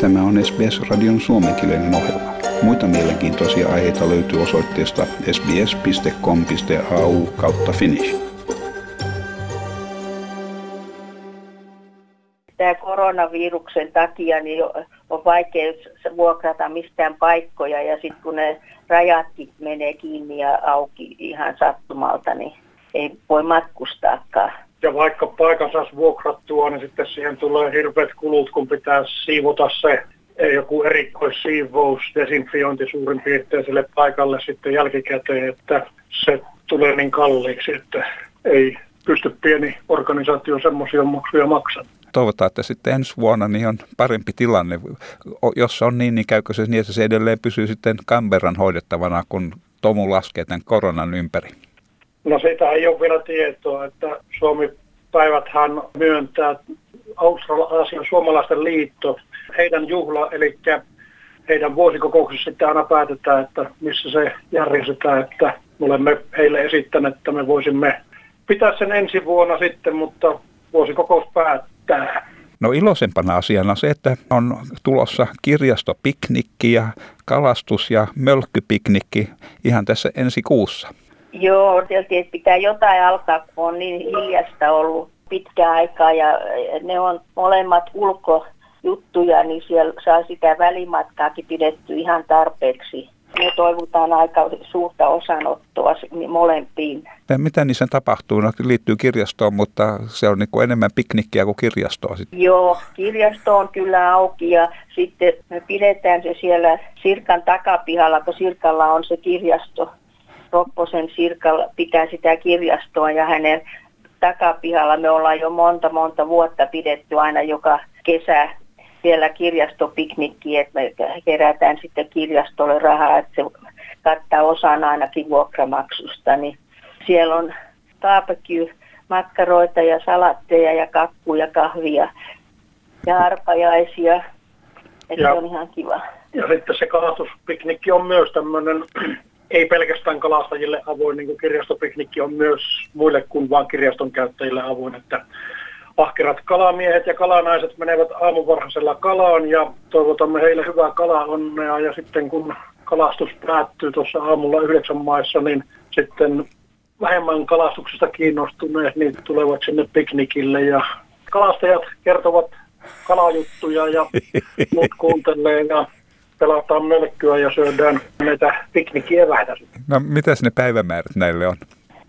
Tämä on SBS-radion suomenkielinen ohjelma. Muita mielenkiintoisia aiheita löytyy osoitteesta sbs.com.au kautta finnish. Tämä koronaviruksen takia niin on vaikea vuokrata mistään paikkoja ja sitten kun ne rajatkin menee kiinni ja auki ihan sattumalta, niin ei voi matkustaakaan. Ja vaikka paikan saisi vuokrattua, niin sitten siihen tulee hirveät kulut, kun pitää siivota se joku erikoissiivous, desinfiointi suurin piirtein sille paikalle sitten jälkikäteen, että se tulee niin kalliiksi, että ei pysty pieni organisaatio semmoisia maksuja maksamaan. Toivotaan, että sitten ensi vuonna niin on parempi tilanne. Jos on niin, niin käykö se niin, että se edelleen pysyy sitten Canberran hoidettavana, kun Tomu laskee tämän koronan ympäri? No sitä ei ole vielä tietoa, että Suomi päiväthän myöntää Australian suomalaisten liitto, heidän juhla, eli heidän vuosikokouksessa sitten aina päätetään, että missä se järjestetään, että me olemme heille esittäneet, että me voisimme pitää sen ensi vuonna sitten, mutta vuosikokous päättää. No iloisempana asiana se, että on tulossa kirjastopiknikki ja kalastus- ja mölkkypiknikki ihan tässä ensi kuussa. Joo, odoteltiin, että pitää jotain alkaa, kun on niin hiljasta ollut pitkä aikaa ja ne on molemmat ulkojuttuja, niin siellä saa sitä välimatkaakin pidetty ihan tarpeeksi. Me toivotaan aika suurta osanottoa molempiin. Ja mitä niissä tapahtuu? No, liittyy kirjastoon, mutta se on niin kuin enemmän piknikkiä kuin kirjastoa. Sitten. Joo, kirjasto on kyllä auki ja sitten me pidetään se siellä Sirkan takapihalla, kun Sirkalla on se kirjasto. Ropposen Sirkalla pitää sitä kirjastoa ja hänen takapihalla me ollaan jo monta monta vuotta pidetty aina joka kesä siellä kirjastopiknikki, että me kerätään sitten kirjastolle rahaa, että se kattaa osan ainakin vuokramaksusta. Niin siellä on barbecue, makkaroita ja salatteja ja kakkuja, kahvia ja arpajaisia. Että ja, se on ihan kiva. Ja sitten se kalastuspiknikki on myös tämmöinen ei pelkästään kalastajille avoin, niin kuin kirjastopiknikki on myös muille kuin vain kirjaston käyttäjille avoin, että ahkerat kalamiehet ja kalanaiset menevät aamuvarhaisella kalaan ja toivotamme heille hyvää kalaonnea. Ja sitten kun kalastus päättyy tuossa aamulla yhdeksän maissa, niin sitten vähemmän kalastuksesta kiinnostuneet niin tulevat sinne piknikille. Ja kalastajat kertovat kalajuttuja ja muut kuuntelee ja pelataan mölkkyä ja syödään näitä piknikieväitä. No mitäs ne päivämäärät näille on?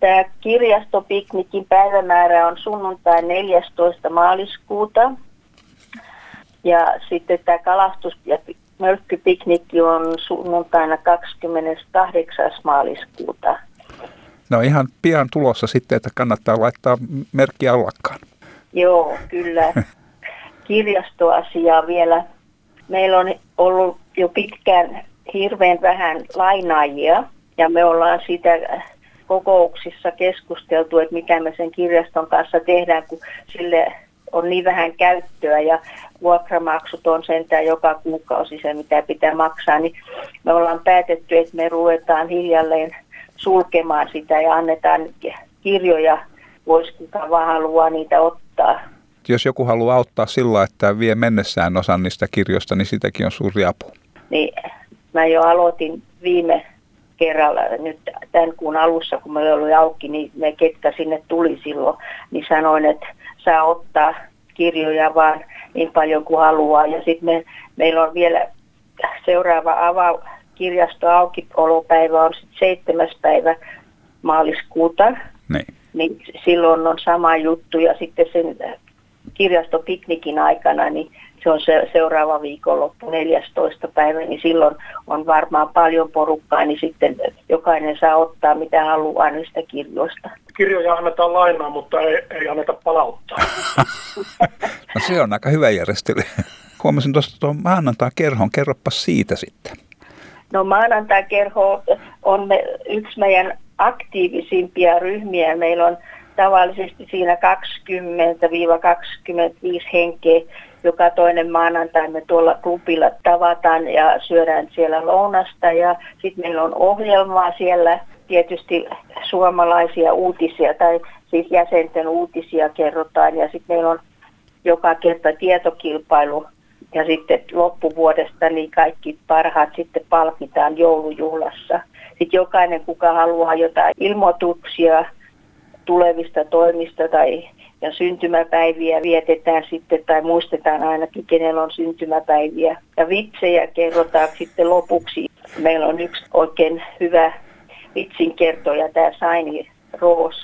Tämä kirjastopiknikin päivämäärä on sunnuntai 14. maaliskuuta. Ja sitten tämä kalastus- ja mölkkypiknikki on sunnuntaina 28. maaliskuuta. No ihan pian tulossa sitten, että kannattaa laittaa merkki allakkaan. Joo, kyllä. Kirjastoasiaa vielä. Meillä on ollut jo pitkään hirveän vähän lainaajia ja me ollaan sitä kokouksissa keskusteltu, että mitä me sen kirjaston kanssa tehdään, kun sille on niin vähän käyttöä ja vuokramaksut on sentään joka kuukausi se, mitä pitää maksaa, niin me ollaan päätetty, että me ruvetaan hiljalleen sulkemaan sitä ja annetaan kirjoja, voisi kuka vaan haluaa niitä ottaa. Jos joku haluaa auttaa sillä, että vie mennessään osan niistä kirjoista, niin sitäkin on suuri apu. Niin mä jo aloitin viime kerralla nyt tämän kuun alussa, kun meillä oli auki, niin ne ketkä sinne tuli silloin, niin sanoin, että saa ottaa kirjoja vaan niin paljon kuin haluaa. Ja sitten me, meillä on vielä seuraava ava, kirjasto aukiolopäivä on sitten seitsemäs päivä maaliskuuta. Niin. niin silloin on sama juttu ja sitten sen kirjastopiknikin aikana, niin se on se seuraava viikonloppu 14. päivä, niin silloin on varmaan paljon porukkaa, niin sitten jokainen saa ottaa mitä haluaa niistä kirjoista. Kirjoja annetaan lainaa, mutta ei, ei anneta palauttaa. no se on aika hyvä järjestely. Huomasin tuosta tuon maanantai-kerhon, kerropa siitä sitten. No maanantai-kerho on me, yksi meidän aktiivisimpia ryhmiä. Meillä on tavallisesti siinä 20-25 henkeä joka toinen maanantai me tuolla klubilla tavataan ja syödään siellä lounasta ja sitten meillä on ohjelmaa siellä, tietysti suomalaisia uutisia tai siis jäsenten uutisia kerrotaan ja sitten meillä on joka kerta tietokilpailu Ja sitten loppuvuodesta niin kaikki parhaat sitten palkitaan joulujuhlassa. Sitten jokainen, kuka haluaa jotain ilmoituksia tulevista toimista tai ja syntymäpäiviä vietetään sitten tai muistetaan ainakin, kenellä on syntymäpäiviä. Ja vitsejä kerrotaan sitten lopuksi. Meillä on yksi oikein hyvä vitsinkertoja, tämä Saini Roos.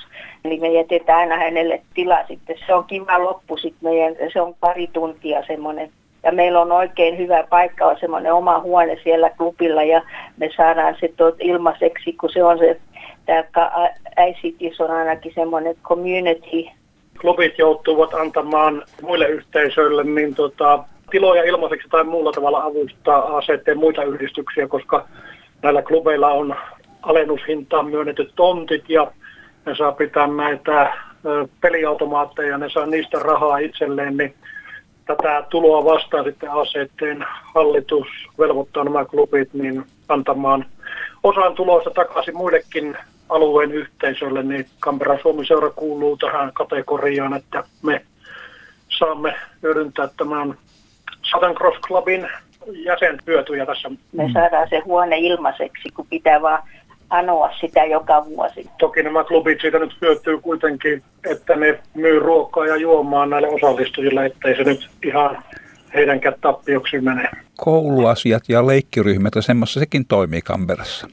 Eli me jätetään aina hänelle tila sitten. Se on kiva loppu sitten meidän, se on pari tuntia semmoinen. Ja meillä on oikein hyvä paikka, on semmoinen oma huone siellä klubilla ja me saadaan se ilmaiseksi, kun se on se, tämä ICT on ainakin semmoinen community. Klubit joutuvat antamaan muille yhteisöille niin tota, tiloja ilmaiseksi tai muulla tavalla avustaa ACT muita yhdistyksiä, koska näillä klubeilla on alennushintaan myönnetyt tontit ja ne saa pitää näitä peliautomaatteja, ne saa niistä rahaa itselleen, niin tätä tuloa vastaan sitten ACTn hallitus velvoittaa nämä klubit niin antamaan osan tuloista takaisin muillekin alueen yhteisölle, niin Kampera Suomi seura kuuluu tähän kategoriaan, että me saamme hyödyntää tämän Southern Cross Clubin jäsenhyötyjä tässä. Me saadaan se huone ilmaiseksi, kun pitää vaan anoa sitä joka vuosi. Toki nämä klubit siitä nyt hyötyy kuitenkin, että ne myy ruokaa ja juomaa näille osallistujille, ettei se nyt ihan heidänkään tappioksi mene. Kouluasiat ja leikkiryhmät ja semmoista sekin toimii Kamperassa.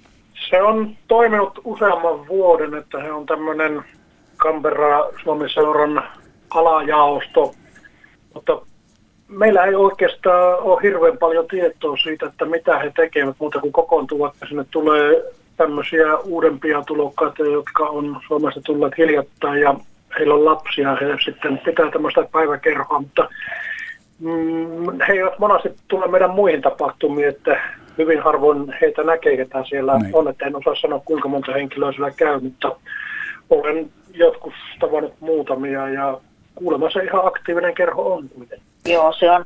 Se on toiminut useamman vuoden, että he on tämmöinen Canberra Suomen seuran alajaosto, mutta meillä ei oikeastaan ole hirveän paljon tietoa siitä, että mitä he tekevät, muuta kuin kokoontuvat ja sinne tulee tämmöisiä uudempia tulokkaita, jotka on Suomesta tulleet hiljattain ja heillä on lapsia, he sitten pitää tämmöistä päiväkerhoa, mutta mm, he eivät monasti tule meidän muihin tapahtumiin, että hyvin harvoin heitä näkee, ketä siellä niin. on, että en osaa sanoa kuinka monta henkilöä siellä käy, mutta olen joskus tavannut muutamia ja kuulemma se ihan aktiivinen kerho on kuitenkin. Joo, se on,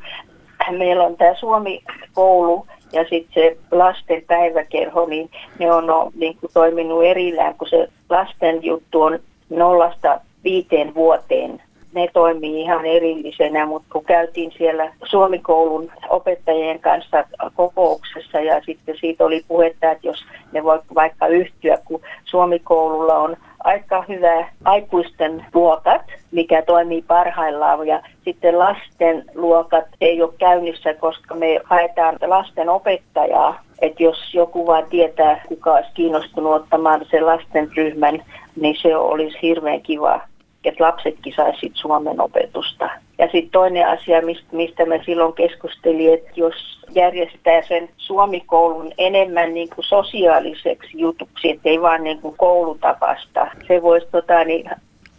meillä on tämä Suomi-koulu ja sitten se lasten päiväkerho, niin ne on no, niin kuin toiminut erillään, kun se lasten juttu on nollasta viiteen vuoteen. Ne toimii ihan erillisenä, mutta kun käytiin siellä Suomikoulun opettajien kanssa kokouksessa ja sitten siitä oli puhetta, että jos ne voi vaikka yhtyä, kun Suomikoululla on aika hyvä aikuisten luokat, mikä toimii parhaillaan ja sitten lasten luokat ei ole käynnissä, koska me haetaan lasten opettajaa, että jos joku vaan tietää, kuka olisi kiinnostunut ottamaan sen lasten ryhmän, niin se olisi hirveän kiva että lapsetkin saisivat suomen opetusta. Ja sitten toinen asia, mistä me silloin keskustelimme, että jos järjestää sen suomikoulun enemmän niin kuin sosiaaliseksi jutuksi, ettei vaan niin kuin koulutapasta, se voisi tota, niin,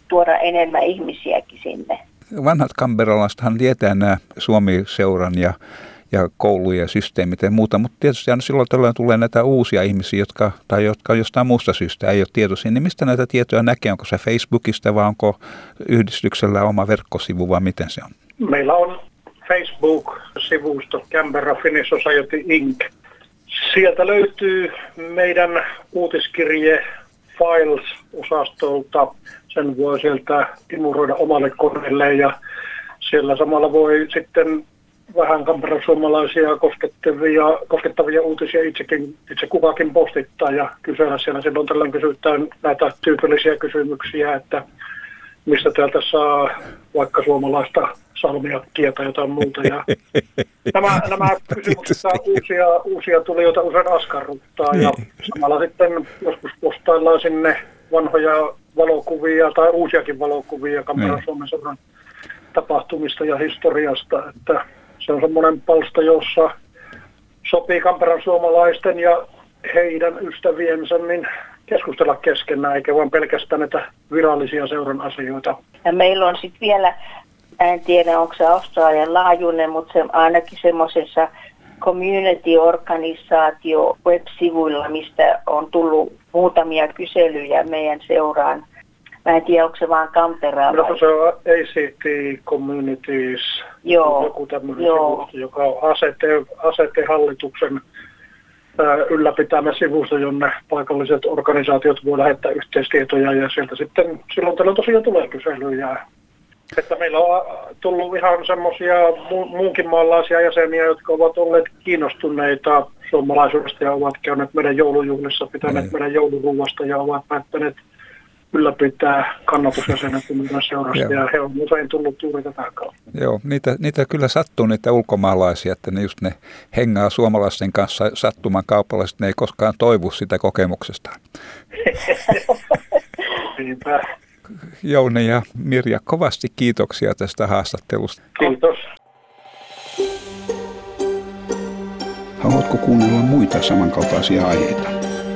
tuoda enemmän ihmisiäkin sinne. Vanhat kamberalaisethan tietää nämä Suomi-seuran ja ja kouluja ja systeemit ja muuta, mutta tietysti aina silloin tällöin tulee näitä uusia ihmisiä, jotka, tai jotka jostain muusta syystä ei ole tietoisia, niin mistä näitä tietoja näkee? Onko se Facebookista vai onko yhdistyksellä oma verkkosivu vai miten se on? Meillä on Facebook-sivusto Canberra Finnish Society Inc. Sieltä löytyy meidän uutiskirje Files-osastolta. Sen voi sieltä imuroida omalle koneelle ja siellä samalla voi sitten vähän suomalaisia koskettavia, koskettavia uutisia itsekin, itse kukakin postittaa ja kysellä siellä silloin tällöin kysytään näitä tyypillisiä kysymyksiä, että mistä täältä saa vaikka suomalaista salmiakkia tai jotain muuta. Ja nämä, nämä kysymykset uusia, uusia tulijoita usein askarruttaa ja niin. samalla sitten joskus postaillaan sinne vanhoja valokuvia tai uusiakin valokuvia niin. Suomen sodan tapahtumista ja historiasta, että se on semmoinen palsta, jossa sopii Kamperan suomalaisten ja heidän ystäviensä niin keskustella keskenään, eikä vain pelkästään näitä virallisia seuran asioita. Ja meillä on sitten vielä, en tiedä onko se Australian laajuinen, mutta se ainakin semmoisessa community-organisaatio web-sivuilla, mistä on tullut muutamia kyselyjä meidän seuraan Mä en tiedä, onko se vaan Kampera no, vai... se on ACT Communities, joo, joku tämmöinen joo. sivusto, joka on ACT-hallituksen ylläpitämä sivusto, jonne paikalliset organisaatiot voi lähettää yhteistietoja ja sieltä sitten silloin tällöin tosiaan tulee kyselyjä. Että meillä on tullut ihan semmoisia muunkin maalaisia jäseniä, jotka ovat olleet kiinnostuneita suomalaisuudesta ja ovat käyneet meidän joulujuhlissa, pitäneet niin. meidän jouluruuasta ja ovat päättäneet ylläpitää kannatusjäsenet seurasta ja he on usein tullut juuri tätä kautta. Joo, niitä, niitä kyllä sattuu niitä ulkomaalaisia, että ne just ne hengaa suomalaisten kanssa sattuman kaupalliset, ne ei koskaan toivu sitä kokemuksesta. Jouni ja Mirja, kovasti kiitoksia tästä haastattelusta. Kiitos. Haluatko kuunnella muita samankaltaisia aiheita?